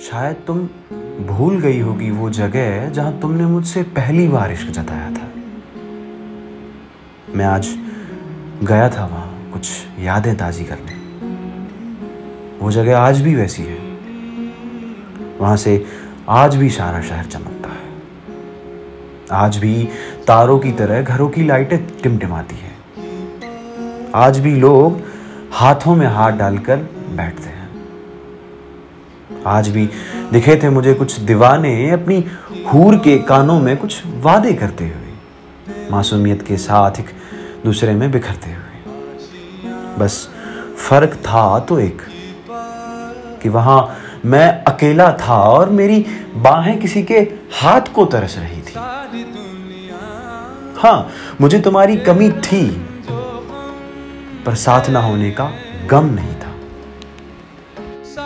शायद तुम भूल गई होगी वो जगह जहाँ तुमने मुझसे पहली बार इश्क जताया था। मैं आज गया था वहाँ कुछ यादें ताज़ी करने। वो जगह आज भी वैसी है। वहाँ से आज भी सारा शहर चमकता है। आज भी तारों की तरह घरों की लाइटें टिमटिमाती है। आज भी लोग हाथों में हाथ डालकर बैठते हैं। आज भी दिखे थे मुझे कुछ दीवाने अपनी हूर के कानों में कुछ वादे करते हुए, मासूमियत के साथ एक दूसरे में बिखरते हुए। बस फ़र्क था तो एक, कि वहाँ मैं अकेला था और मेरी बाहें किसी के हाथ को तरस रही थी। हाँ मुझे तुम्हारी कमी थी, पर साथ ना होने का गम नहीं